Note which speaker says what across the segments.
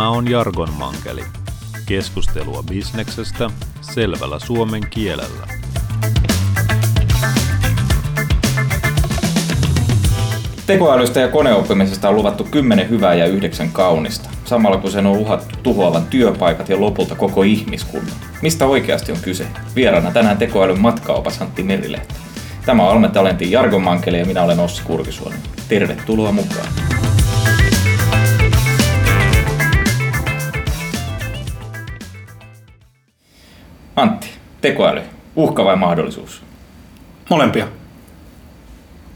Speaker 1: Tämä on Jargon Mankeli. Keskustelua bisneksestä selvällä suomen kielellä.
Speaker 2: Tekoälystä ja koneoppimisesta on luvattu 10 hyvää ja 9 kaunista, samalla kun sen on uhattu tuhoavan työpaikat ja lopulta koko ihmiskunnan. Mistä oikeasti on kyse? Vieraana tänään tekoälyn matkaopas Antti Merilehti. Tämä on Alme Talentin Jargon Mankeli ja minä olen Ossi Kurkisuonen. Tervetuloa mukaan. Antti, tekoäly, uhka vai mahdollisuus?
Speaker 3: Molempia.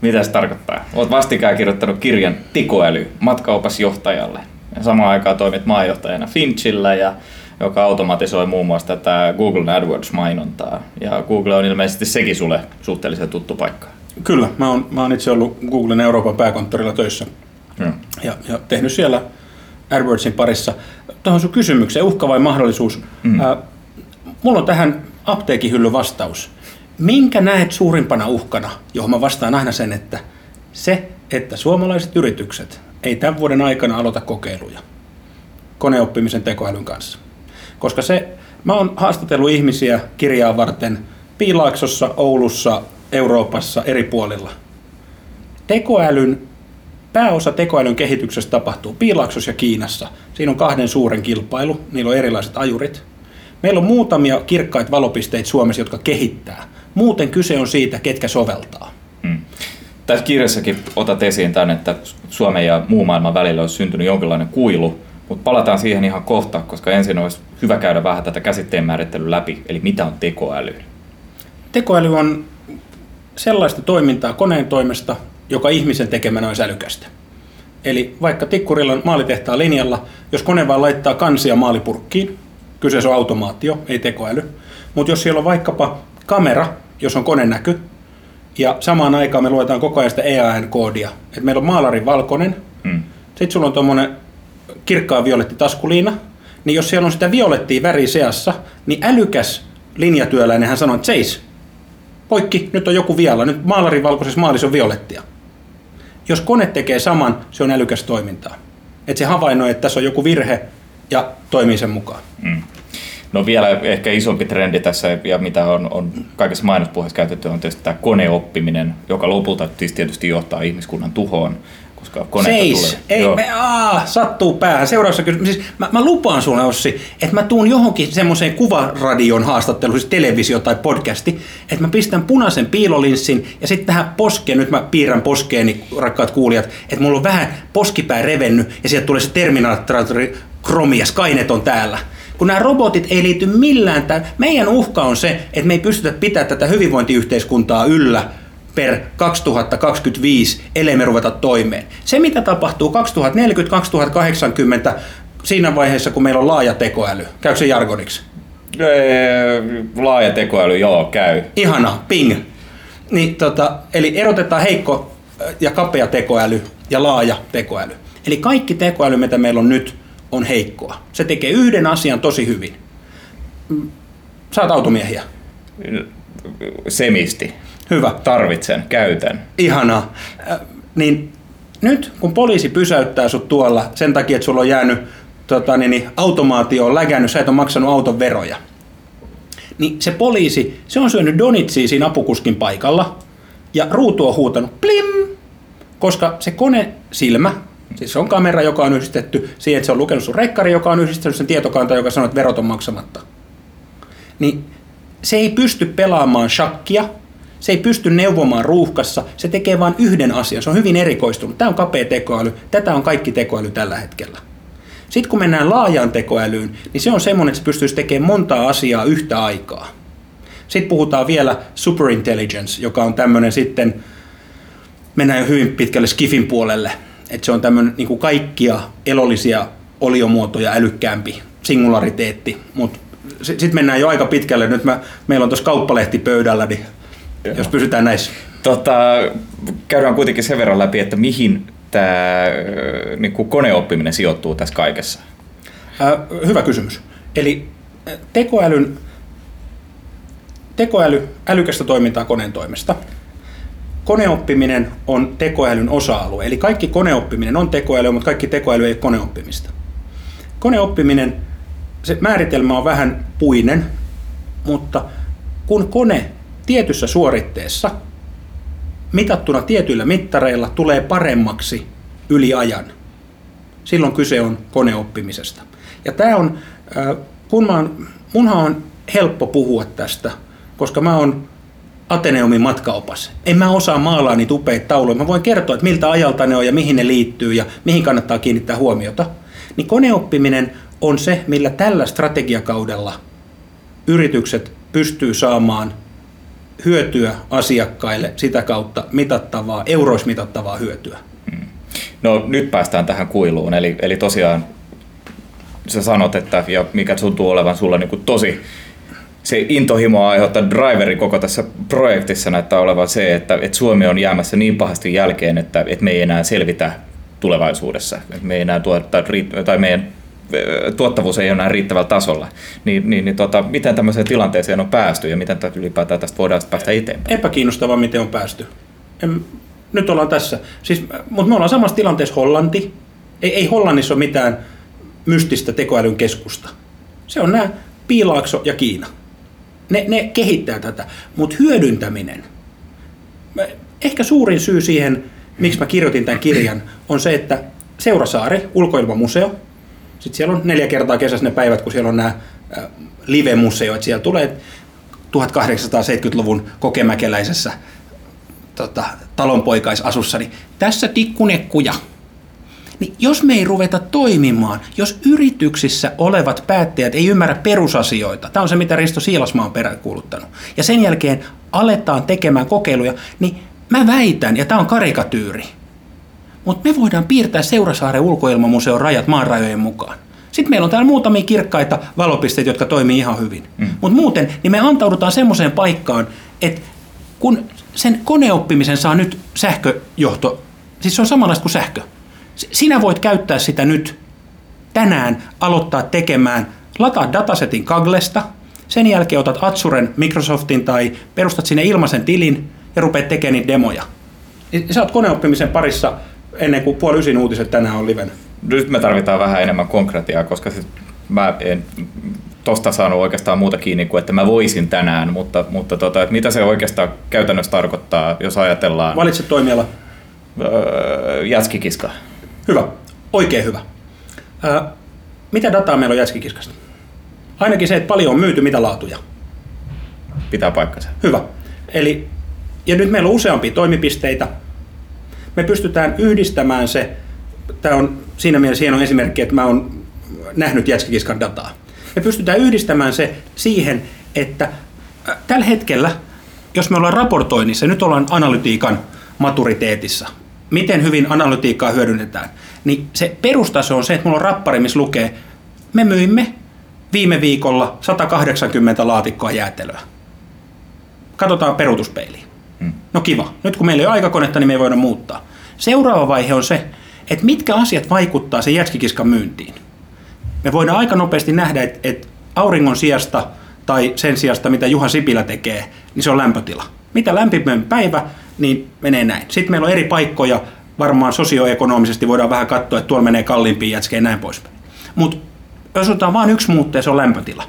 Speaker 2: Mitä se tarkoittaa? Olet vastikään kirjoittanut kirjan Tikoäly matkaopasjohtajalle. Ja samaan aikaan toimit maajohtajana Finchillä, ja, joka automatisoi muun muassa tätä Google AdWords-mainontaa. Ja Google on ilmeisesti sekin sulle suhteellisen tuttu paikka.
Speaker 3: Kyllä, mä oon, mä oon itse ollut Googlen Euroopan pääkonttorilla töissä
Speaker 2: Hmm.
Speaker 3: ja, ja tehnyt siellä AdWordsin parissa. Tuohon sun kysymykseen, uhka vai mahdollisuus? Mm. Äh, mulla on tähän apteekihylly vastaus. Minkä näet suurimpana uhkana, johon mä vastaan aina sen, että se, että suomalaiset yritykset ei tämän vuoden aikana aloita kokeiluja koneoppimisen tekoälyn kanssa. Koska se, mä oon haastatellut ihmisiä kirjaa varten Piilaaksossa, Oulussa, Euroopassa, eri puolilla. Tekoälyn, pääosa tekoälyn kehityksestä tapahtuu Piilaaksossa ja Kiinassa. Siinä on kahden suuren kilpailu, niillä on erilaiset ajurit. Meillä on muutamia kirkkaita valopisteitä Suomessa, jotka kehittää. Muuten kyse on siitä, ketkä soveltaa.
Speaker 2: Hmm. Tässä kirjassakin otat esiin tämän, että Suomen ja muu maailman välillä on syntynyt jonkinlainen kuilu, mutta palataan siihen ihan kohta, koska ensin olisi hyvä käydä vähän tätä käsitteen määrittelyä läpi, eli mitä on tekoäly?
Speaker 3: Tekoäly on sellaista toimintaa koneen toimesta, joka ihmisen tekemänä on älykästä. Eli vaikka tikkurilla maalitehtaan linjalla, jos kone vaan laittaa kansia maalipurkkiin, kyseessä on automaatio, ei tekoäly, mutta jos siellä on vaikkapa kamera, jos on konenäky, ja samaan aikaan me luetaan koko ajan sitä EAN-koodia, että meillä on maalarin valkoinen,
Speaker 2: Hmm.
Speaker 3: sitten sulla on tuommoinen kirkkaan violetti taskuliina, niin jos siellä on sitä violettia väriä seassa, niin älykäs linjatyöläinen hän sanoo, että seis, poikki, nyt on joku vialla, nyt maalarin valkoisessa maalissa on violettia. Jos kone tekee saman, se on älykäs toimintaa. Että se havainnoi, että tässä on joku virhe ja toimii sen mukaan.
Speaker 2: Mm. No vielä ehkä isompi trendi tässä, ja mitä on, on kaikessa mainospuheessa käytetty, on tietysti tämä koneoppiminen, joka lopulta siis tietysti johtaa ihmiskunnan tuhoon, koska koneita
Speaker 3: Seis!
Speaker 2: tulee.
Speaker 3: Ei,
Speaker 2: Joo.
Speaker 3: me, aa, sattuu päähän. Seuraavassa kysymys. Siis mä, mä, lupaan sulle, Ossi, että mä tuun johonkin semmoiseen kuvaradion haastatteluun, siis televisio tai podcasti, että mä pistän punaisen piilolinssin ja sitten tähän poskeen, nyt mä piirrän poskeeni, rakkaat kuulijat, että mulla on vähän poskipää revennyt ja sieltä tulee se Terminaattori Kromi ja Skynet on täällä. Kun nämä robotit ei liity millään, tämän, meidän uhka on se, että me ei pystytä pitämään tätä hyvinvointiyhteiskuntaa yllä per 2025, ellei me ruveta toimeen. Se, mitä tapahtuu 2040-2080, siinä vaiheessa, kun meillä on laaja tekoäly, käykö se jargoniksi?
Speaker 2: Ee, Laaja tekoäly, joo, käy.
Speaker 3: Ihana, ping. Niin, tota, eli erotetaan heikko ja kapea tekoäly ja laaja tekoäly. Eli kaikki tekoäly, mitä meillä on nyt, on heikkoa. Se tekee yhden asian tosi hyvin. Mm, Saat automiehiä.
Speaker 2: Semisti.
Speaker 3: Hyvä.
Speaker 2: Tarvitsen, käytän.
Speaker 3: Ihanaa. Äh, niin nyt kun poliisi pysäyttää sut tuolla sen takia, että sulla on jäänyt tota, niin, niin, automaatio on lägännyt, sä et ole maksanut auton veroja. Niin se poliisi, se on syönyt donitsia siinä apukuskin paikalla ja ruutu on huutanut plim, koska se kone silmä, siis se on kamera, joka on yhdistetty siihen, että se on lukenut sun rekkari, joka on yhdistänyt sen tietokanta, joka sanoo, että verot on maksamatta. Niin se ei pysty pelaamaan shakkia, se ei pysty neuvomaan ruuhkassa, se tekee vain yhden asian, se on hyvin erikoistunut. Tämä on kapea tekoäly, tätä on kaikki tekoäly tällä hetkellä. Sitten kun mennään laajaan tekoälyyn, niin se on semmoinen, että se pystyisi tekemään montaa asiaa yhtä aikaa. Sitten puhutaan vielä superintelligence, joka on tämmöinen sitten, mennään jo hyvin pitkälle skifin puolelle, että se on tämmöinen niin kaikkia elollisia oliomuotoja älykkäämpi singulariteetti, mutta sitten mennään jo aika pitkälle. Nyt mä, meillä on tuossa kauppalehti pöydällä, niin
Speaker 2: Joo.
Speaker 3: jos pysytään näissä.
Speaker 2: Tota, käydään kuitenkin sen verran läpi, että mihin tämä niin koneoppiminen sijoittuu tässä kaikessa.
Speaker 3: Ää, hyvä kysymys. Eli tekoälyn, tekoäly, älykästä toimintaa koneen toimesta. Koneoppiminen on tekoälyn osa-alue. Eli kaikki koneoppiminen on tekoälyä, mutta kaikki tekoäly ei ole koneoppimista. koneoppiminen, se määritelmä on vähän puinen, mutta kun kone tietyssä suoritteessa mitattuna tietyillä mittareilla tulee paremmaksi yli ajan, silloin kyse on koneoppimisesta. Ja tämä on, kun mä oon, munhan on helppo puhua tästä, koska mä oon Ateneumin matkaopas. En mä osaa maalaa niitä upeita tauluja. Mä voin kertoa, että miltä ajalta ne on ja mihin ne liittyy ja mihin kannattaa kiinnittää huomiota. Niin koneoppiminen on se, millä tällä strategiakaudella yritykset pystyy saamaan hyötyä asiakkaille sitä kautta mitattavaa, euroismitattavaa hyötyä. Hmm.
Speaker 2: No nyt päästään tähän kuiluun, eli, eli tosiaan sä sanot, että ja mikä tuntuu olevan sulla niin kuin tosi se intohimo aiheuttaa driveri koko tässä projektissa näyttää olevan se, että, että Suomi on jäämässä niin pahasti jälkeen, että, että me ei enää selvitä tulevaisuudessa. Että me ei enää tuottaa, tai meidän tuottavuus ei ole enää riittävällä tasolla. Niin, niin, niin tota, miten tämmöiseen tilanteeseen on päästy ja miten ylipäätään tästä voidaan päästä eteenpäin?
Speaker 3: Epäkiinnostavaa, miten on päästy. En, nyt ollaan tässä. Siis, mutta me ollaan samassa tilanteessa Hollanti. Ei, ei Hollannissa ole mitään mystistä tekoälyn keskusta. Se on nämä Piilaakso ja Kiina. Ne, ne kehittää tätä, mutta hyödyntäminen, ehkä suurin syy siihen, miksi mä kirjoitin tämän kirjan, on se, että Seurasaari, ulkoilmamuseo, sitten siellä on neljä kertaa kesässä ne päivät, kun siellä on nämä live-museoit, siellä tulee 1870-luvun kokemäkeläisessä tota, talonpoikaisasussa, niin tässä tikkunekkuja, niin jos me ei ruveta toimimaan, jos yrityksissä olevat päättäjät ei ymmärrä perusasioita, tämä on se mitä Risto Siilasmaa on peräänkuuluttanut, ja sen jälkeen aletaan tekemään kokeiluja, niin mä väitän, ja tämä on karikatyyri, mutta me voidaan piirtää Seurasaaren ulkoilmamuseon rajat maan rajojen mukaan. Sitten meillä on täällä muutamia kirkkaita valopisteitä, jotka toimii ihan hyvin. Mm. Mutta muuten, niin me antaudutaan semmoiseen paikkaan, että kun sen koneoppimisen saa nyt sähköjohto, siis se on samanlaista kuin sähkö. Sinä voit käyttää sitä nyt tänään, aloittaa tekemään, lataa datasetin Kaglesta, sen jälkeen otat Atsuren, Microsoftin tai perustat sinne ilmaisen tilin ja rupeat tekemään niitä demoja. Niin sä oot koneoppimisen parissa ennen kuin puoli ysin uutiset tänään on liven.
Speaker 2: Nyt me tarvitaan vähän enemmän konkretiaa, koska siis mä en tosta saanut oikeastaan muuta kiinni kuin, että mä voisin tänään, mutta, mutta tota, että mitä se oikeastaan käytännössä tarkoittaa, jos ajatellaan...
Speaker 3: Valitse toimiala.
Speaker 2: Öö, jätskikiska.
Speaker 3: Hyvä, oikein hyvä. Ää, mitä dataa meillä on jätskikiskasta? Ainakin se, että paljon on myyty, mitä laatuja.
Speaker 2: Pitää paikkansa.
Speaker 3: Hyvä. Eli, ja nyt meillä on useampia toimipisteitä. Me pystytään yhdistämään se, tämä on siinä mielessä hieno esimerkki, että mä oon nähnyt jätskikiskan dataa. Me pystytään yhdistämään se siihen, että tällä hetkellä, jos me ollaan raportoinnissa, nyt ollaan analytiikan maturiteetissa, miten hyvin analytiikkaa hyödynnetään, niin se perustaso on se, että mulla on rappari, missä lukee, me myimme viime viikolla 180 laatikkoa jäätelöä. Katsotaan peruutuspeiliin. Hmm. No kiva. Nyt kun meillä ei ole aikakonetta, niin me ei voida muuttaa. Seuraava vaihe on se, että mitkä asiat vaikuttaa sen jätskikiskan myyntiin. Me voidaan aika nopeasti nähdä, että, että auringon sijasta tai sen sijasta, mitä Juha Sipilä tekee, niin se on lämpötila. Mitä lämpimän päivä, niin menee näin. Sitten meillä on eri paikkoja, varmaan sosioekonomisesti voidaan vähän katsoa, että tuolla menee kalliimpia jätskejä ja näin poispäin. Mutta jos otetaan vain yksi muutteen, se on lämpötila.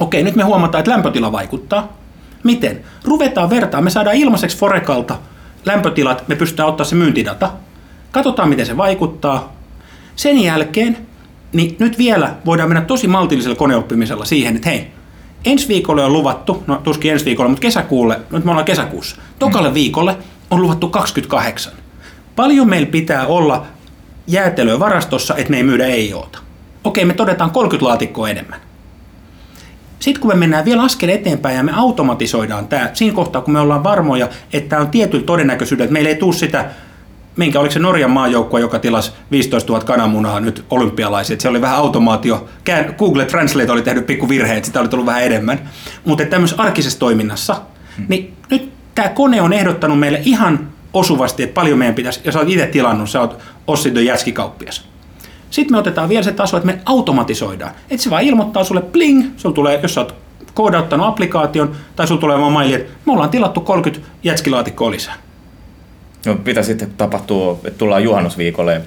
Speaker 3: Okei, nyt me huomataan, että lämpötila vaikuttaa. Miten? Ruvetaan vertaa, me saadaan ilmaiseksi Forekalta lämpötilat, me pystytään ottaa se myyntidata. Katsotaan, miten se vaikuttaa. Sen jälkeen, niin nyt vielä voidaan mennä tosi maltillisella koneoppimisella siihen, että hei, ensi viikolle on luvattu, no tuskin ensi viikolle, mutta kesäkuulle, nyt me ollaan kesäkuussa, tokalle mm. viikolle on luvattu 28. Paljon meillä pitää olla jäätelöä varastossa, että me ei myydä ei-oota. Okei, me todetaan 30 laatikkoa enemmän. Sitten kun me mennään vielä askel eteenpäin ja me automatisoidaan tämä, siinä kohtaa kun me ollaan varmoja, että tämä on tietyllä todennäköisyydellä, että meillä ei tule sitä minkä oliko se Norjan maajoukkue, joka tilasi 15 000 kananmunaa nyt olympialaiset. Se oli vähän automaatio. Google Translate oli tehnyt pikku virheet, sitä oli tullut vähän enemmän. Mutta tämmöisessä arkisessa toiminnassa, hmm. niin nyt tämä kone on ehdottanut meille ihan osuvasti, että paljon meidän pitäisi, ja sä oot itse tilannut, sä oot Ossi jäskikauppias. Sitten me otetaan vielä se taso, että me automatisoidaan. Että se vaan ilmoittaa sulle bling, sulla tulee, jos sä oot koodauttanut applikaation, tai sulla tulee vaan maili, että me ollaan tilattu 30 jätskilaatikkoa lisää.
Speaker 2: No, mitä sitten tapahtuu, että tullaan juhannusviikolle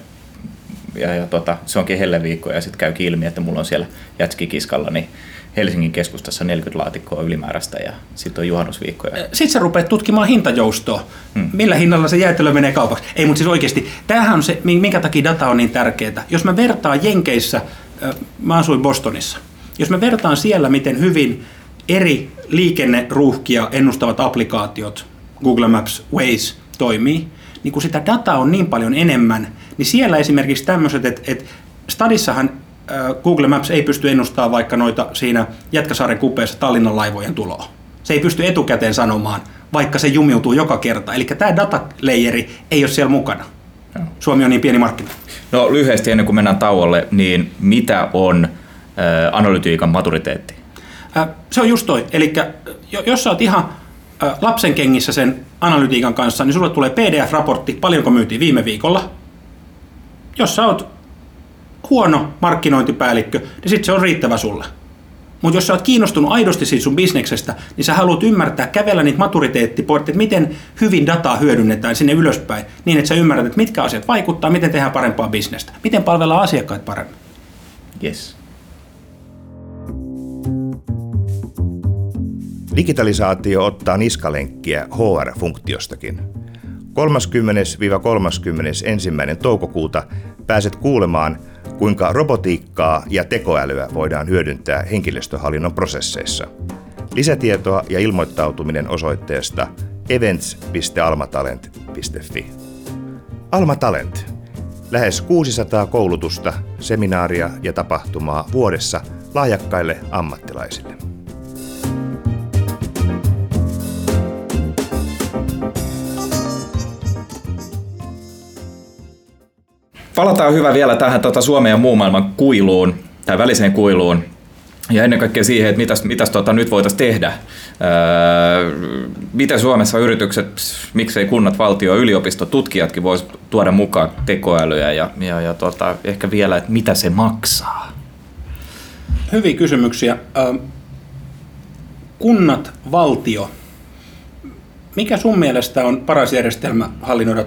Speaker 2: ja, ja tota, se onkin helleviikko ja sitten käykin ilmi, että mulla on siellä jätskikiskalla niin Helsingin keskustassa 40 laatikkoa ylimääräistä ja sitten on juhannusviikko.
Speaker 3: Sitten sä rupeat tutkimaan hintajoustoa. Hmm. Millä hinnalla se jäätelö menee kaupaksi? Ei, mutta siis oikeasti, tämähän on se, minkä takia data on niin tärkeää. Jos mä vertaan Jenkeissä, mä asuin Bostonissa, jos mä vertaan siellä, miten hyvin eri liikenneruuhkia ennustavat applikaatiot, Google Maps, Waze, toimii, niin kun sitä dataa on niin paljon enemmän, niin siellä esimerkiksi tämmöiset, että, että Stadissahan Google Maps ei pysty ennustamaan vaikka noita siinä Jätkäsaaren kupeessa Tallinnan laivojen tuloa. Se ei pysty etukäteen sanomaan, vaikka se jumiutuu joka kerta. Eli tämä datalayeri ei ole siellä mukana. Suomi on niin pieni markkina.
Speaker 2: No lyhyesti ennen kuin mennään tauolle, niin mitä on äh, analytiikan maturiteetti?
Speaker 3: Se on just toi. Eli jos sä oot ihan lapsen kengissä sen analytiikan kanssa, niin sulle tulee PDF-raportti, paljonko myytiin viime viikolla. Jos sä oot huono markkinointipäällikkö, niin sitten se on riittävä sulle. Mutta jos sä oot kiinnostunut aidosti siitä sun bisneksestä, niin sä haluat ymmärtää, kävellä niitä maturiteettiportteja, että miten hyvin dataa hyödynnetään sinne ylöspäin, niin että sä ymmärrät, että mitkä asiat vaikuttaa, miten tehdään parempaa bisnestä, miten palvellaan asiakkaat paremmin.
Speaker 2: Yes.
Speaker 4: Digitalisaatio ottaa niskalenkkiä HR-funktiostakin. 30-31. toukokuuta pääset kuulemaan, kuinka robotiikkaa ja tekoälyä voidaan hyödyntää henkilöstöhallinnon prosesseissa. Lisätietoa ja ilmoittautuminen osoitteesta events.almatalent.fi. Alma Talent. Lähes 600 koulutusta, seminaaria ja tapahtumaa vuodessa lahjakkaille ammattilaisille.
Speaker 2: Palataan hyvä vielä tähän tota Suomen ja muun maailman kuiluun, tai väliseen kuiluun, ja ennen kaikkea siihen, että mitäs, mitäs tota nyt voitaisiin tehdä. Öö, miten Suomessa yritykset, miksei kunnat, valtio, yliopisto, tutkijatkin voisi tuoda mukaan tekoälyä ja, ja, ja tota, ehkä vielä, että mitä se maksaa?
Speaker 3: Hyviä kysymyksiä. Kunnat, valtio. Mikä sun mielestä on paras järjestelmä hallinnoida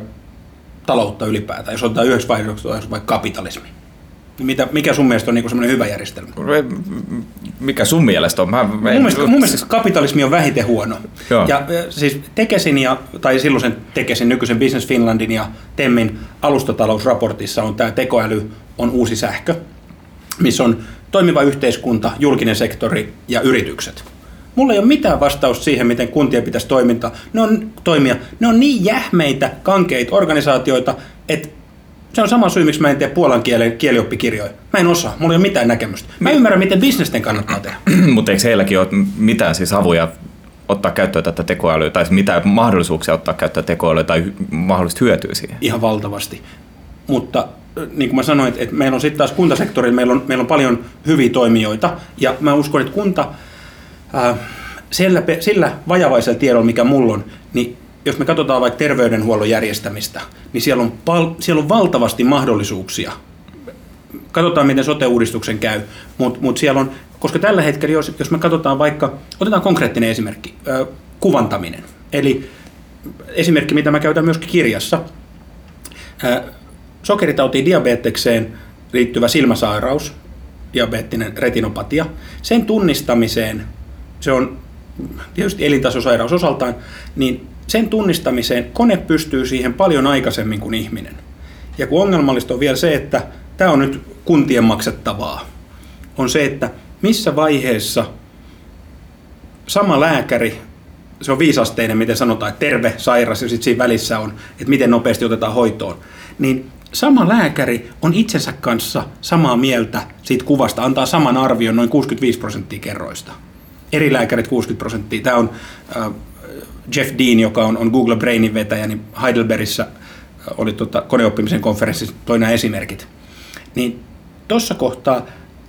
Speaker 3: taloutta ylipäätään, jos otetaan yhdessä vaiheessa vaikka kapitalismi? Niin mitä, mikä sun mielestä on niin semmoinen hyvä järjestelmä?
Speaker 2: Mikä sun mielestä on? Mä,
Speaker 3: mun, mielestä, mun mielestä kapitalismi on vähiten huono. Joo. Ja siis Tekesin, ja, tai silloisen Tekesin, nykyisen Business Finlandin ja Temmin alustatalousraportissa on tämä tekoäly on uusi sähkö, missä on toimiva yhteiskunta, julkinen sektori ja yritykset. Mulla ei ole mitään vastausta siihen, miten kuntien pitäisi toiminta. Ne on, toimia. Ne on niin jähmeitä, kankeita organisaatioita, että se on sama syy, miksi mä en tee puolan kielen kielioppikirjoja. Mä en osaa, mulla ei ole mitään näkemystä. Mä ymmärrän, miten bisnesten kannattaa tehdä.
Speaker 2: Mutta eikö heilläkin ole mitään siis avuja ottaa käyttöön tätä tekoälyä, tai mitä mahdollisuuksia ottaa käyttöön tekoälyä tai mahdollisesti hyötyä siihen?
Speaker 3: Ihan valtavasti. Mutta niin kuin mä sanoin, että meillä on sitten taas kuntasektorilla, meillä on, meillä on paljon hyviä toimijoita, ja mä uskon, että kunta, Äh, sillä, sillä vajavaisella tiedolla, mikä mulla on, niin jos me katsotaan vaikka terveydenhuollon järjestämistä, niin siellä on, pal- siellä on valtavasti mahdollisuuksia. Katsotaan, miten sote-uudistuksen käy, mutta mut siellä on, koska tällä hetkellä, jos, jos me katsotaan vaikka, otetaan konkreettinen esimerkki, ö, kuvantaminen. Eli esimerkki, mitä mä käytän myöskin kirjassa, ö, sokeritautiin diabetekseen liittyvä silmäsairaus, diabeettinen retinopatia, sen tunnistamiseen se on tietysti elintasosairaus osaltaan, niin sen tunnistamiseen kone pystyy siihen paljon aikaisemmin kuin ihminen. Ja kun ongelmallista on vielä se, että tämä on nyt kuntien maksettavaa, on se, että missä vaiheessa sama lääkäri, se on viisasteinen, miten sanotaan, että terve, sairas ja sitten siinä välissä on, että miten nopeasti otetaan hoitoon, niin sama lääkäri on itsensä kanssa samaa mieltä siitä kuvasta, antaa saman arvion noin 65 prosenttia kerroista eri lääkärit 60 prosenttia. Tämä on äh, Jeff Dean, joka on, on Google Brainin vetäjä, niin Heidelbergissä äh, oli tota, koneoppimisen konferenssissa toina esimerkit. Niin tuossa kohtaa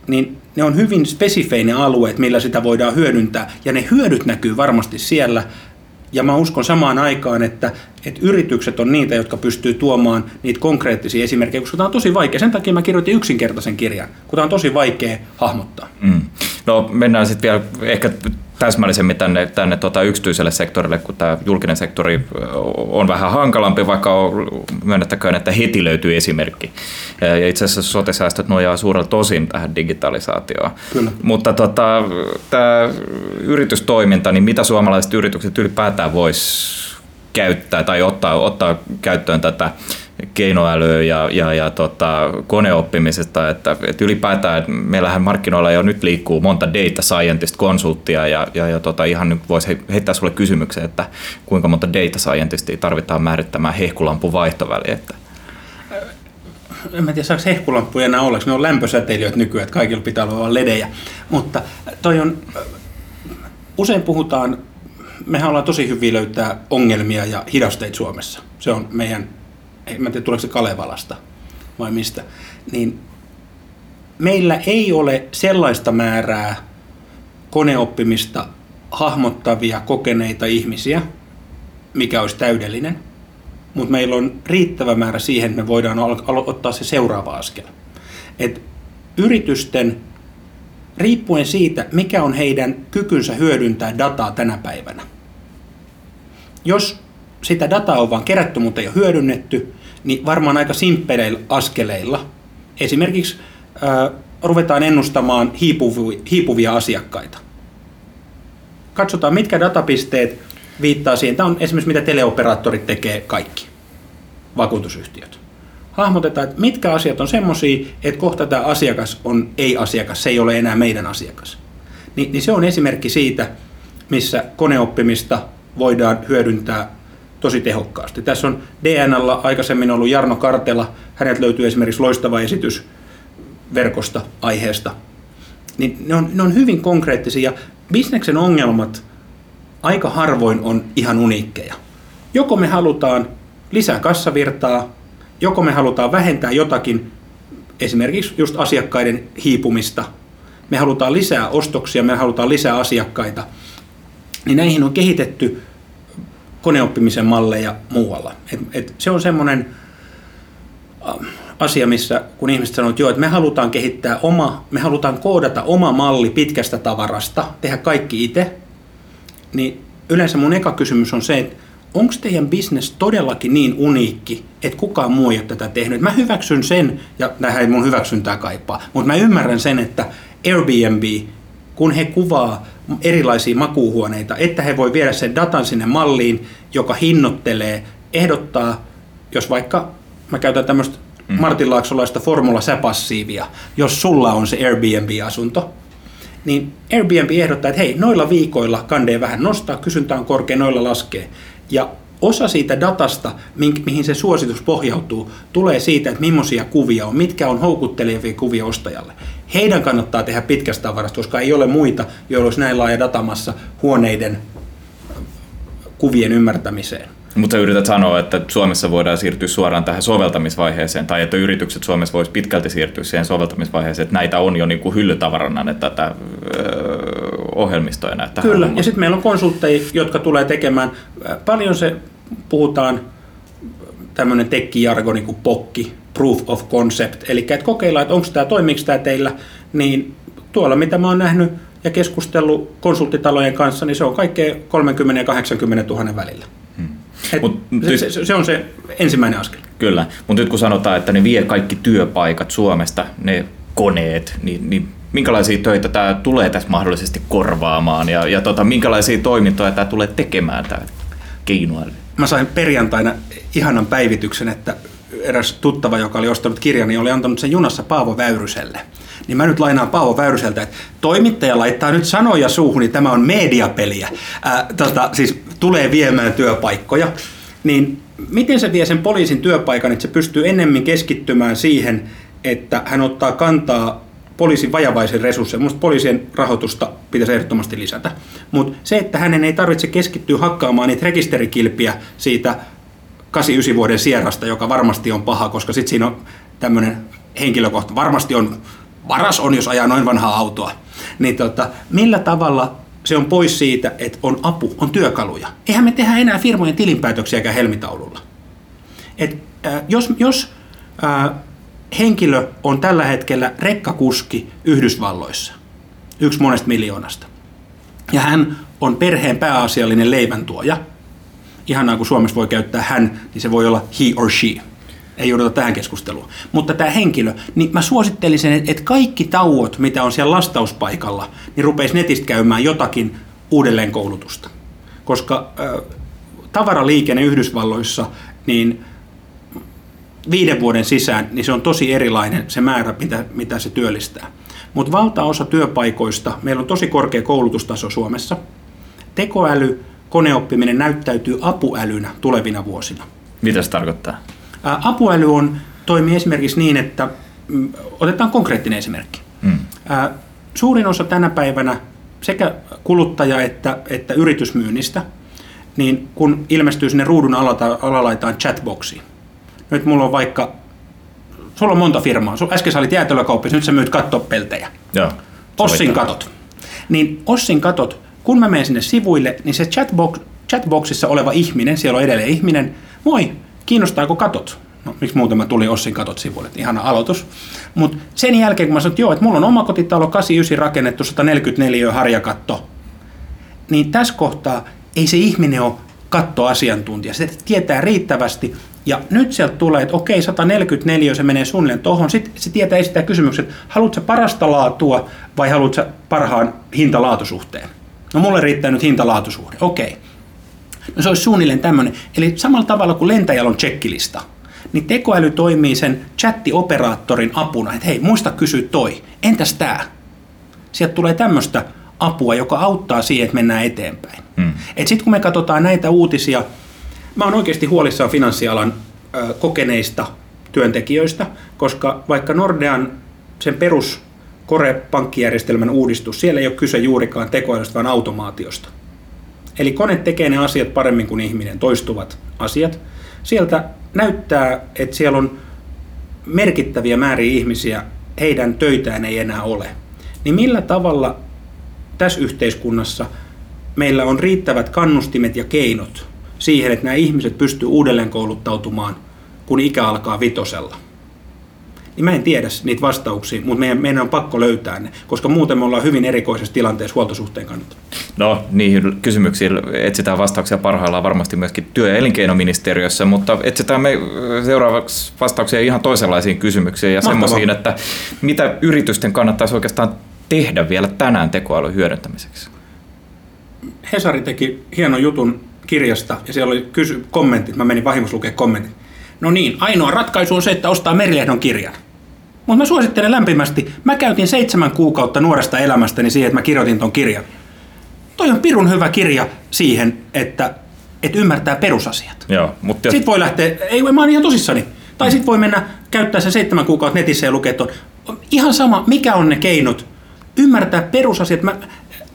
Speaker 3: niin ne on hyvin spesifeinen alueet, millä sitä voidaan hyödyntää, ja ne hyödyt näkyy varmasti siellä, ja mä uskon samaan aikaan, että, että yritykset on niitä, jotka pystyy tuomaan niitä konkreettisia esimerkkejä, koska tämä on tosi vaikea. Sen takia mä kirjoitin yksinkertaisen kirjan, kun tämä on tosi vaikea hahmottaa. Mm.
Speaker 2: No mennään sitten vielä ehkä täsmällisemmin tänne, tänne tota yksityiselle sektorille, kun tämä julkinen sektori on vähän hankalampi, vaikka on, myönnettäköön, että heti löytyy esimerkki. Ja itse asiassa sote-säästöt nojaa suurelta osin tähän digitalisaatioon. Kyllä. Mutta tota, tämä yritystoiminta, niin mitä suomalaiset yritykset ylipäätään voisi käyttää tai ottaa, ottaa käyttöön tätä keinoälyä ja, ja, ja tota, koneoppimisesta, että, että ylipäätään meillähän markkinoilla jo nyt liikkuu monta data scientist-konsulttia ja, ja, ja tota, ihan nyt voisi heittää sulle kysymyksen, että kuinka monta data scientistia tarvitaan määrittämään hehkulampun vaihtoväliä, että
Speaker 3: en mä tiedä saako hehkulampuja enää olla, ne on lämpösäteilijöitä nykyään, että kaikilla pitää olla ledejä. Mutta toi on, usein puhutaan, mehän ollaan tosi hyviä löytää ongelmia ja hidasteita Suomessa. Se on meidän en mä tiedä tuleeko se Kalevalasta vai mistä, niin meillä ei ole sellaista määrää koneoppimista hahmottavia, kokeneita ihmisiä, mikä olisi täydellinen, mutta meillä on riittävä määrä siihen, että me voidaan ottaa se seuraava askel. Et yritysten, riippuen siitä, mikä on heidän kykynsä hyödyntää dataa tänä päivänä. Jos sitä dataa on vaan kerätty, mutta ei ole hyödynnetty, niin varmaan aika simppeleillä askeleilla. Esimerkiksi ää, ruvetaan ennustamaan hiipuvia, hiipuvia asiakkaita. Katsotaan, mitkä datapisteet viittaa siihen. Tämä on esimerkiksi mitä teleoperaattorit tekee kaikki, vakuutusyhtiöt. Hahmotetaan, että mitkä asiat on semmoisia, että kohta tämä asiakas on ei-asiakas, se ei ole enää meidän asiakas. Ni, niin se on esimerkki siitä, missä koneoppimista voidaan hyödyntää tosi tehokkaasti. Tässä on DNL aikaisemmin ollut Jarno Kartela, hänet löytyy esimerkiksi loistava esitys verkosta aiheesta. Niin ne, on, ne on hyvin konkreettisia. Bisneksen ongelmat aika harvoin on ihan uniikkeja. Joko me halutaan lisää kassavirtaa, joko me halutaan vähentää jotakin, esimerkiksi just asiakkaiden hiipumista, me halutaan lisää ostoksia, me halutaan lisää asiakkaita, niin näihin on kehitetty koneoppimisen malleja muualla. Et, et se on semmoinen ähm, asia, missä kun ihmiset sanoo, että joo, että me halutaan kehittää oma, me halutaan koodata oma malli pitkästä tavarasta, tehdä kaikki itse, niin yleensä mun eka kysymys on se, että onko teidän business todellakin niin uniikki, että kukaan muu ei ole tätä tehnyt. Mä hyväksyn sen, ja tähän ei mun hyväksyntää kaipaa, mutta mä ymmärrän sen, että Airbnb, kun he kuvaa erilaisia makuuhuoneita, että he voi viedä sen datan sinne malliin, joka hinnoittelee, ehdottaa, jos vaikka mä käytän tämmöistä mm. Martin Laaksolaista formula säpassiivia, jos sulla on se Airbnb-asunto, niin Airbnb ehdottaa, että hei, noilla viikoilla kandee vähän nostaa, kysyntä on korkea, noilla laskee. Ja osa siitä datasta, mihin se suositus pohjautuu, tulee siitä, että millaisia kuvia on, mitkä on houkuttelevia kuvia ostajalle. Heidän kannattaa tehdä pitkästä tavarasta, koska ei ole muita, joilla olisi näin laaja datamassa huoneiden kuvien ymmärtämiseen.
Speaker 2: Mutta yrität sanoa, että Suomessa voidaan siirtyä suoraan tähän soveltamisvaiheeseen, tai että yritykset Suomessa voisi pitkälti siirtyä siihen soveltamisvaiheeseen, että näitä on jo niin kuin hyllytavarana että tätä ohjelmistoja näitä.
Speaker 3: Kyllä, ja sitten meillä on konsultteja, jotka tulee tekemään, paljon se puhutaan tämmöinen tekkijargoni kuin POKKI, Proof of Concept, eli että kokeillaan, että onko tämä, toimiiko tämä teillä, niin tuolla mitä mä oon nähnyt ja keskustellut konsulttitalojen kanssa, niin se on kaikkea 30 ja 80 000 välillä. Hmm. Mut, se, se, se on se ensimmäinen askel.
Speaker 2: Kyllä, mutta nyt kun sanotaan, että ne vie kaikki työpaikat Suomesta, ne koneet, niin, niin minkälaisia töitä tämä tulee tässä mahdollisesti korvaamaan ja, ja tota, minkälaisia toimintoja tämä tulee tekemään tämä keinoäly?
Speaker 3: Mä sain perjantaina ihanan päivityksen, että eräs tuttava, joka oli ostanut kirjan, niin oli antanut sen junassa Paavo Väyryselle. Niin mä nyt lainaan Paavo Väyryseltä, että toimittaja laittaa nyt sanoja suuhun, niin tämä on mediapeliä. Ää, tota, siis tulee viemään työpaikkoja. Niin miten se vie sen poliisin työpaikan, että se pystyy ennemmin keskittymään siihen, että hän ottaa kantaa poliisin vajavaisen resursseja. Minusta poliisien rahoitusta pitäisi ehdottomasti lisätä. Mutta se, että hänen ei tarvitse keskittyä hakkaamaan niitä rekisterikilpiä siitä 89 vuoden sierrasta, joka varmasti on paha, koska sitten siinä on tämmöinen henkilökohta, varmasti on, varas on, jos ajaa noin vanhaa autoa. Niin tota, millä tavalla se on pois siitä, että on apu, on työkaluja. Eihän me tehdä enää firmojen tilinpäätöksiäkään helmitaululla. Et, äh, jos jos äh, henkilö on tällä hetkellä rekkakuski Yhdysvalloissa, yksi monesta miljoonasta, Ja hän on perheen pääasiallinen leiväntuoja. Ihanaa, kun Suomessa voi käyttää hän, niin se voi olla he or she. Ei jouduta tähän keskusteluun. Mutta tämä henkilö, niin mä suosittelisin, että kaikki tauot, mitä on siellä lastauspaikalla, niin rupeisi netistä käymään jotakin uudelleenkoulutusta. Koska äh, tavaraliikenne Yhdysvalloissa, niin viiden vuoden sisään, niin se on tosi erilainen se määrä, mitä, mitä se työllistää. Mutta valtaosa työpaikoista, meillä on tosi korkea koulutustaso Suomessa. Tekoäly, koneoppiminen näyttäytyy apuälynä tulevina vuosina.
Speaker 2: Mitä se tarkoittaa?
Speaker 3: Apuäly on, toimii esimerkiksi niin, että mm, otetaan konkreettinen esimerkki.
Speaker 2: Mm.
Speaker 3: Ä, suurin osa tänä päivänä sekä kuluttaja- että, että yritysmyynnistä, niin kun ilmestyy sinne ruudun alalaitaan chatboxiin. Nyt mulla on vaikka, sulla on monta firmaa, Sul, äsken sä olit jäätelökauppias, nyt sä myyt kattopeltejä.
Speaker 2: Joo.
Speaker 3: Ossin katot. Niin Ossin katot, kun mä menen sinne sivuille, niin se chatbox, chatboxissa oleva ihminen, siellä on edelleen ihminen, moi, kiinnostaako katot? No, miksi muuten mä tulin Ossin katot sivuille, että ihana aloitus. Mutta sen jälkeen, kun mä sanoin, että joo, että mulla on omakotitalo 89 rakennettu 144 harjakatto, niin tässä kohtaa ei se ihminen ole kattoasiantuntija. Se tietää riittävästi. Ja nyt sieltä tulee, että okei, 144 se menee suunnilleen tuohon. Sitten se tietää esittää kysymyksen, että haluatko parasta laatua vai haluatko parhaan hinta-laatusuhteen? No mulle riittää nyt hinta-laatusuhde. Okei. No se olisi suunnilleen tämmöinen. Eli samalla tavalla kuin lentäjällä on checklista, niin tekoäly toimii sen chattioperaattorin apuna, että hei, muista kysyä toi. Entäs tämä? Sieltä tulee tämmöistä apua, joka auttaa siihen, että mennään eteenpäin.
Speaker 2: Mm.
Speaker 3: Sitten kun me katsotaan näitä uutisia, mä oon oikeasti huolissaan finanssialan kokeneista työntekijöistä, koska vaikka Nordean sen perus Kore-pankkijärjestelmän uudistus, siellä ei ole kyse juurikaan tekoälystä, vaan automaatiosta. Eli kone tekee ne asiat paremmin kuin ihminen, toistuvat asiat. Sieltä näyttää, että siellä on merkittäviä määriä ihmisiä, heidän töitään ei enää ole. Niin millä tavalla tässä yhteiskunnassa meillä on riittävät kannustimet ja keinot siihen, että nämä ihmiset pystyy uudelleen kouluttautumaan, kun ikä alkaa vitosella? Niin mä en tiedä niitä vastauksia, mutta meidän, meidän on pakko löytää ne, koska muuten me ollaan hyvin erikoisessa tilanteessa huoltosuhteen kannalta.
Speaker 2: No, niihin kysymyksiin etsitään vastauksia parhaillaan varmasti myöskin työ- ja elinkeinoministeriössä, mutta etsitään me seuraavaksi vastauksia ihan toisenlaisiin kysymyksiin ja
Speaker 3: Mahtavaa.
Speaker 2: semmoisiin, että mitä yritysten kannattaisi oikeastaan tehdä vielä tänään tekoälyn hyödyntämiseksi?
Speaker 3: Hesari teki hienon jutun kirjasta ja siellä oli kysy- kommentit, mä menin vahingossa lukea kommentit. No niin, ainoa ratkaisu on se, että ostaa Merilehdon kirjan. Mutta mä suosittelen lämpimästi. Mä käytin seitsemän kuukautta nuoresta elämästäni siihen, että mä kirjoitin ton kirjan. Toi on pirun hyvä kirja siihen, että, että ymmärtää perusasiat.
Speaker 2: Joo, mutta
Speaker 3: Sitten voi lähteä, ei mä oon ihan tosissani. Tai sitten voi mennä käyttää se seitsemän kuukautta netissä ja lukea ton. Ihan sama, mikä on ne keinot. Ymmärtää perusasiat. Mä,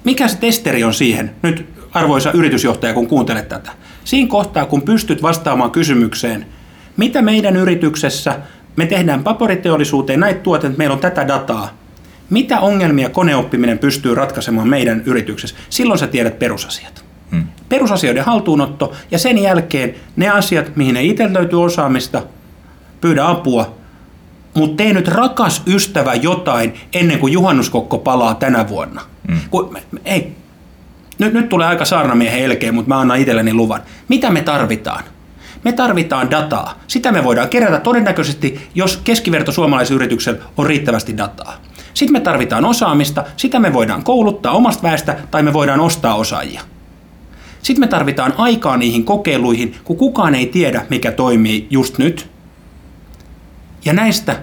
Speaker 3: mikä se testeri on siihen, nyt arvoisa yritysjohtaja, kun kuuntelet tätä. Siinä kohtaa, kun pystyt vastaamaan kysymykseen, mitä meidän yrityksessä, me tehdään paperiteollisuuteen näitä tuotteita, meillä on tätä dataa. Mitä ongelmia koneoppiminen pystyy ratkaisemaan meidän yrityksessä? Silloin sä tiedät perusasiat
Speaker 2: hmm.
Speaker 3: perusasioiden haltuunotto ja sen jälkeen ne asiat, mihin ei itse löytyy osaamista, pyydä apua. Mutta tee nyt rakas ystävä jotain ennen kuin juhannuskokko palaa tänä vuonna.
Speaker 2: Mm.
Speaker 3: Kun, ei, nyt, nyt tulee aika saarnamiehen elkeen, mutta mä annan itselleni luvan. Mitä me tarvitaan? Me tarvitaan dataa. Sitä me voidaan kerätä todennäköisesti, jos keskiverto suomalaisyrityksellä on riittävästi dataa. Sitten me tarvitaan osaamista, sitä me voidaan kouluttaa omasta väestä tai me voidaan ostaa osaajia. Sitten me tarvitaan aikaa niihin kokeiluihin, kun kukaan ei tiedä, mikä toimii just nyt. Ja näistä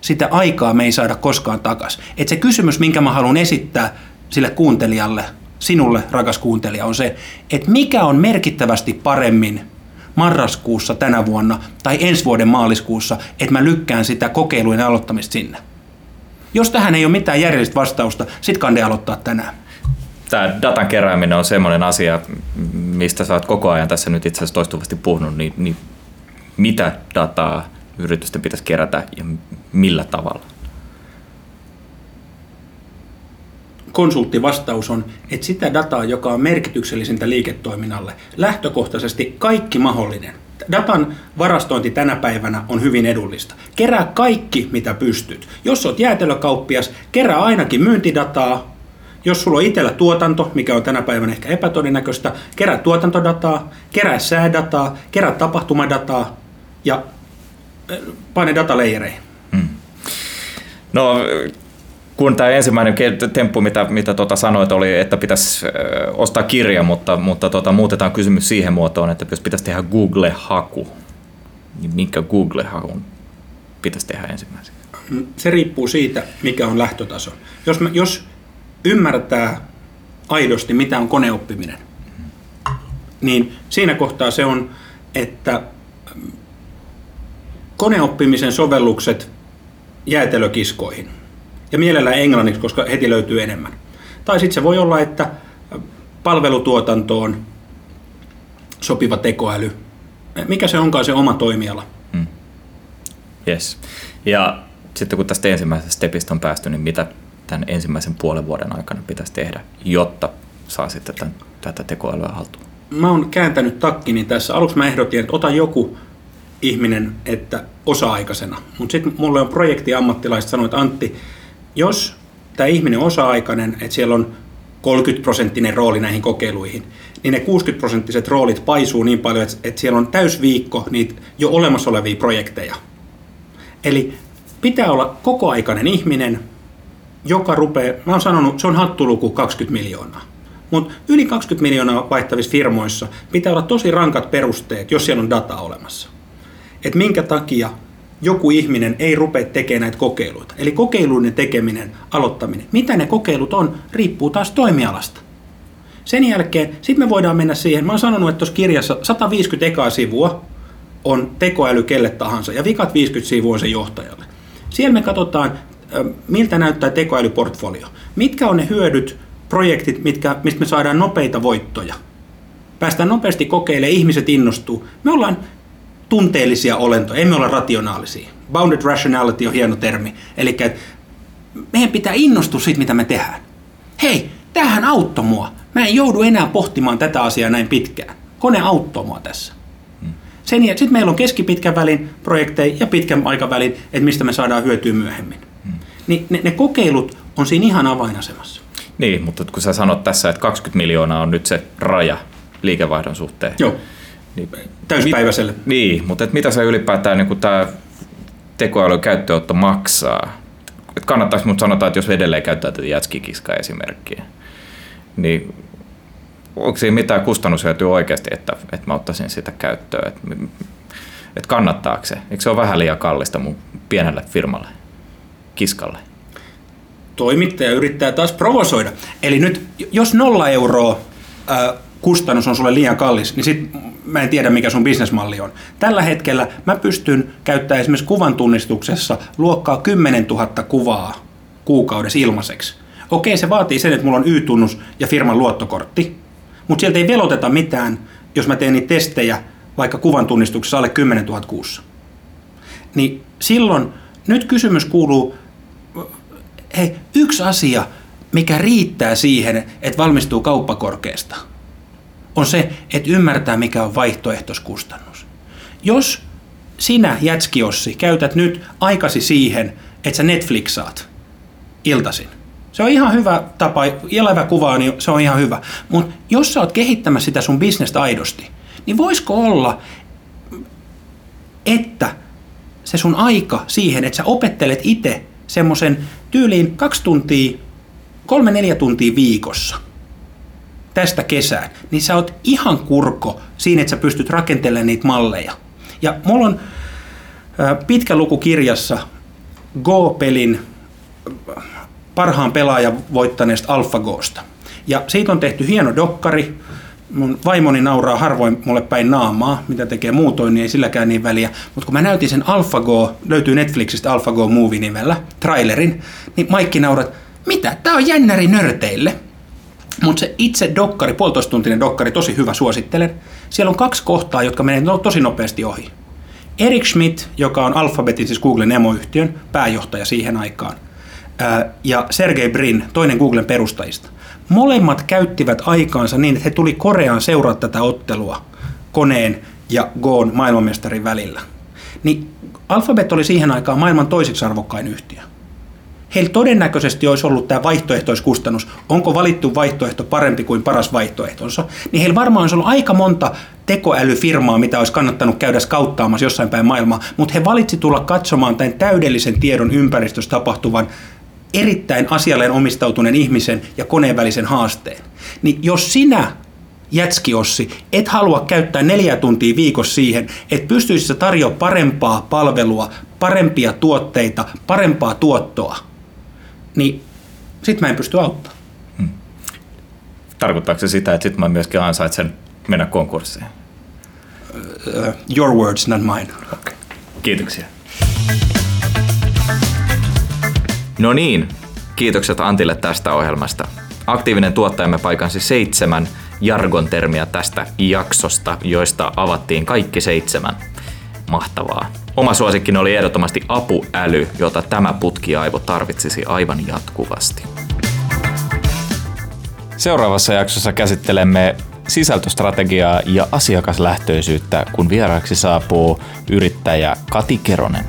Speaker 3: sitä aikaa me ei saada koskaan takaisin. Et se kysymys, minkä mä haluan esittää sille kuuntelijalle, sinulle rakas kuuntelija, on se, että mikä on merkittävästi paremmin marraskuussa tänä vuonna tai ensi vuoden maaliskuussa, että mä lykkään sitä kokeilujen aloittamista sinne. Jos tähän ei ole mitään järjellistä vastausta, sit kande aloittaa tänään.
Speaker 2: Tämä datan kerääminen on semmoinen asia, mistä sä oot koko ajan tässä nyt itse asiassa toistuvasti puhunut, niin, niin mitä dataa yritysten pitäisi kerätä ja millä tavalla?
Speaker 3: Konsulttivastaus on, että sitä dataa, joka on merkityksellisintä liiketoiminnalle, lähtökohtaisesti kaikki mahdollinen. Datan varastointi tänä päivänä on hyvin edullista. Kerää kaikki, mitä pystyt. Jos olet jäätelökauppias, kerää ainakin myyntidataa Jos sulla on itsellä tuotanto, mikä on tänä päivänä ehkä epätodennäköistä, kerää tuotantodataa, kerää säädataa, kerää tapahtumadataa ja äh, pane dataleijereihin.
Speaker 2: No, kun tämä ensimmäinen temppu, mitä, mitä tota sanoit, oli, että pitäisi ostaa kirja, mutta, mutta tota, muutetaan kysymys siihen muotoon, että jos pitäisi tehdä Google-haku, niin minkä Google-hakun pitäisi tehdä ensimmäisenä?
Speaker 3: Se riippuu siitä, mikä on lähtötaso. Jos, me, jos ymmärtää aidosti, mitä on koneoppiminen, niin siinä kohtaa se on, että koneoppimisen sovellukset jäätelökiskoihin. Ja mielellään englanniksi, koska heti löytyy enemmän. Tai sitten se voi olla, että palvelutuotantoon sopiva tekoäly. Mikä se onkaan se oma toimiala?
Speaker 2: Yes. Ja sitten kun tästä ensimmäisestä stepistä on päästy, niin mitä tämän ensimmäisen puolen vuoden aikana pitäisi tehdä, jotta saa sitten tämän, tätä tekoälyä haltuun?
Speaker 3: Mä oon kääntänyt takkini tässä. Aluksi mä ehdotin, että ota joku ihminen että osa-aikaisena. Mutta sitten mulle on projektiammattilaiset sanoivat, että Antti, jos tämä ihminen on osa-aikainen, että siellä on 30 prosenttinen rooli näihin kokeiluihin, niin ne 60 prosenttiset roolit paisuu niin paljon, että, että siellä on täysviikko niitä jo olemassa olevia projekteja. Eli pitää olla kokoaikainen ihminen, joka rupeaa, mä oon sanonut, se on hattuluku 20 miljoonaa. Mutta yli 20 miljoonaa vaihtavissa firmoissa pitää olla tosi rankat perusteet, jos siellä on data olemassa. Että minkä takia joku ihminen ei rupea tekemään näitä kokeiluita. Eli kokeiluiden tekeminen, aloittaminen. Mitä ne kokeilut on, riippuu taas toimialasta. Sen jälkeen, sitten me voidaan mennä siihen, mä oon sanonut, että tuossa kirjassa 150 ekaa sivua on tekoäly kelle tahansa, ja vikat 50 sivua on se johtajalle. Siellä me katsotaan, miltä näyttää tekoälyportfolio. Mitkä on ne hyödyt, projektit, mitkä, mistä me saadaan nopeita voittoja. Päästään nopeasti kokeilemaan, ihmiset innostuu. Me ollaan tunteellisia olentoja, emme ole rationaalisia. Bounded rationality on hieno termi. Eli meidän pitää innostua siitä, mitä me tehdään. Hei, tähän auttoi mua. Mä en joudu enää pohtimaan tätä asiaa näin pitkään. Kone auttoi mua tässä. Sen sitten meillä on keskipitkän välin projekteja ja pitkän aikavälin, että mistä me saadaan hyötyä myöhemmin. Hmm. Niin ne, ne kokeilut on siinä ihan avainasemassa.
Speaker 2: Niin, mutta kun sä sanot tässä, että 20 miljoonaa on nyt se raja liikevaihdon suhteen.
Speaker 3: Joo, niin, täyspäiväiselle.
Speaker 2: Mit, niin, mutta et mitä se ylipäätään niin tämä tekoälyn käyttöönotto maksaa? Et kannattaisi mutta sanotaan, että jos edelleen käyttää tätä jätskikiskaa esimerkkiä, niin onko siinä mitään kustannushyötyä oikeasti, että, että mä ottaisin sitä käyttöön? Että, että kannattaako se? Eikö se ole vähän liian kallista mun pienelle firmalle, kiskalle?
Speaker 3: Toimittaja yrittää taas provosoida. Eli nyt, jos nolla euroa kustannus on sulle liian kallis, niin sit mä en tiedä mikä sun bisnesmalli on. Tällä hetkellä mä pystyn käyttämään esimerkiksi kuvan tunnistuksessa luokkaa 10 000 kuvaa kuukaudessa ilmaiseksi. Okei, se vaatii sen, että mulla on Y-tunnus ja firman luottokortti, mutta sieltä ei veloteta mitään, jos mä teen niitä testejä vaikka kuvan tunnistuksessa alle 10 000 kuussa. Niin silloin nyt kysymys kuuluu, hei, yksi asia, mikä riittää siihen, että valmistuu kauppakorkeasta, on se, että ymmärtää, mikä on vaihtoehtoiskustannus. Jos sinä, jätskiossi, käytät nyt aikasi siihen, että sä Netflixaat iltasin, se on ihan hyvä tapa, elävä kuva, niin se on ihan hyvä. Mutta jos sä oot kehittämässä sitä sun bisnestä aidosti, niin voisiko olla, että se sun aika siihen, että sä opettelet itse semmoisen tyyliin kaksi tuntia, kolme neljä tuntia viikossa tästä kesään, niin sä oot ihan kurko siinä, että sä pystyt rakentelemaan niitä malleja. Ja mulla on pitkä luku kirjassa Go-pelin parhaan pelaajan voittaneesta AlphaGosta. Ja siitä on tehty hieno dokkari. Mun vaimoni nauraa harvoin mulle päin naamaa, mitä tekee muutoin, niin ei silläkään niin väliä. Mutta kun mä näytin sen AlphaGo, löytyy Netflixistä AlphaGo Movie nimellä, trailerin, niin Maikki naurat, mitä? Tää on jännäri nörteille. Mutta se itse dokkari, puolitoista tuntinen dokkari, tosi hyvä, suosittelen. Siellä on kaksi kohtaa, jotka menee tosi nopeasti ohi. Erik Schmidt, joka on Alphabetin, siis Googlen emoyhtiön pääjohtaja siihen aikaan, ja Sergey Brin, toinen Googlen perustajista. Molemmat käyttivät aikaansa niin, että he tuli Koreaan seurata tätä ottelua koneen ja Goon maailmanmestarin välillä. Niin Alphabet oli siihen aikaan maailman toiseksi arvokkain yhtiö. Heillä todennäköisesti olisi ollut tämä vaihtoehtoiskustannus, onko valittu vaihtoehto parempi kuin paras vaihtoehtonsa, niin heillä varmaan olisi ollut aika monta tekoälyfirmaa, mitä olisi kannattanut käydä skauttaamassa jossain päin maailmaa, mutta he valitsi tulla katsomaan tämän täydellisen tiedon ympäristössä tapahtuvan erittäin asialleen omistautuneen ihmisen ja koneen välisen haasteen. Niin jos sinä jätskiossi, et halua käyttää neljä tuntia viikossa siihen, että pystyisit tarjoamaan parempaa palvelua, parempia tuotteita, parempaa tuottoa, niin sit mä en pysty auttamaan. Hmm.
Speaker 2: Tarkoittaako se sitä, että sit mä myöskin ansaitsen mennä konkurssiin?
Speaker 3: Uh, your words, not mine.
Speaker 2: Okay. Kiitoksia. No niin, kiitokset Antille tästä ohjelmasta. Aktiivinen tuottajamme paikansi seitsemän jargon-termiä tästä jaksosta, joista avattiin kaikki seitsemän. Mahtavaa. Oma suosikkini oli ehdottomasti apuäly, jota tämä putkiaivo tarvitsisi aivan jatkuvasti. Seuraavassa jaksossa käsittelemme sisältöstrategiaa ja asiakaslähtöisyyttä, kun vieraaksi saapuu yrittäjä Kati Keronen.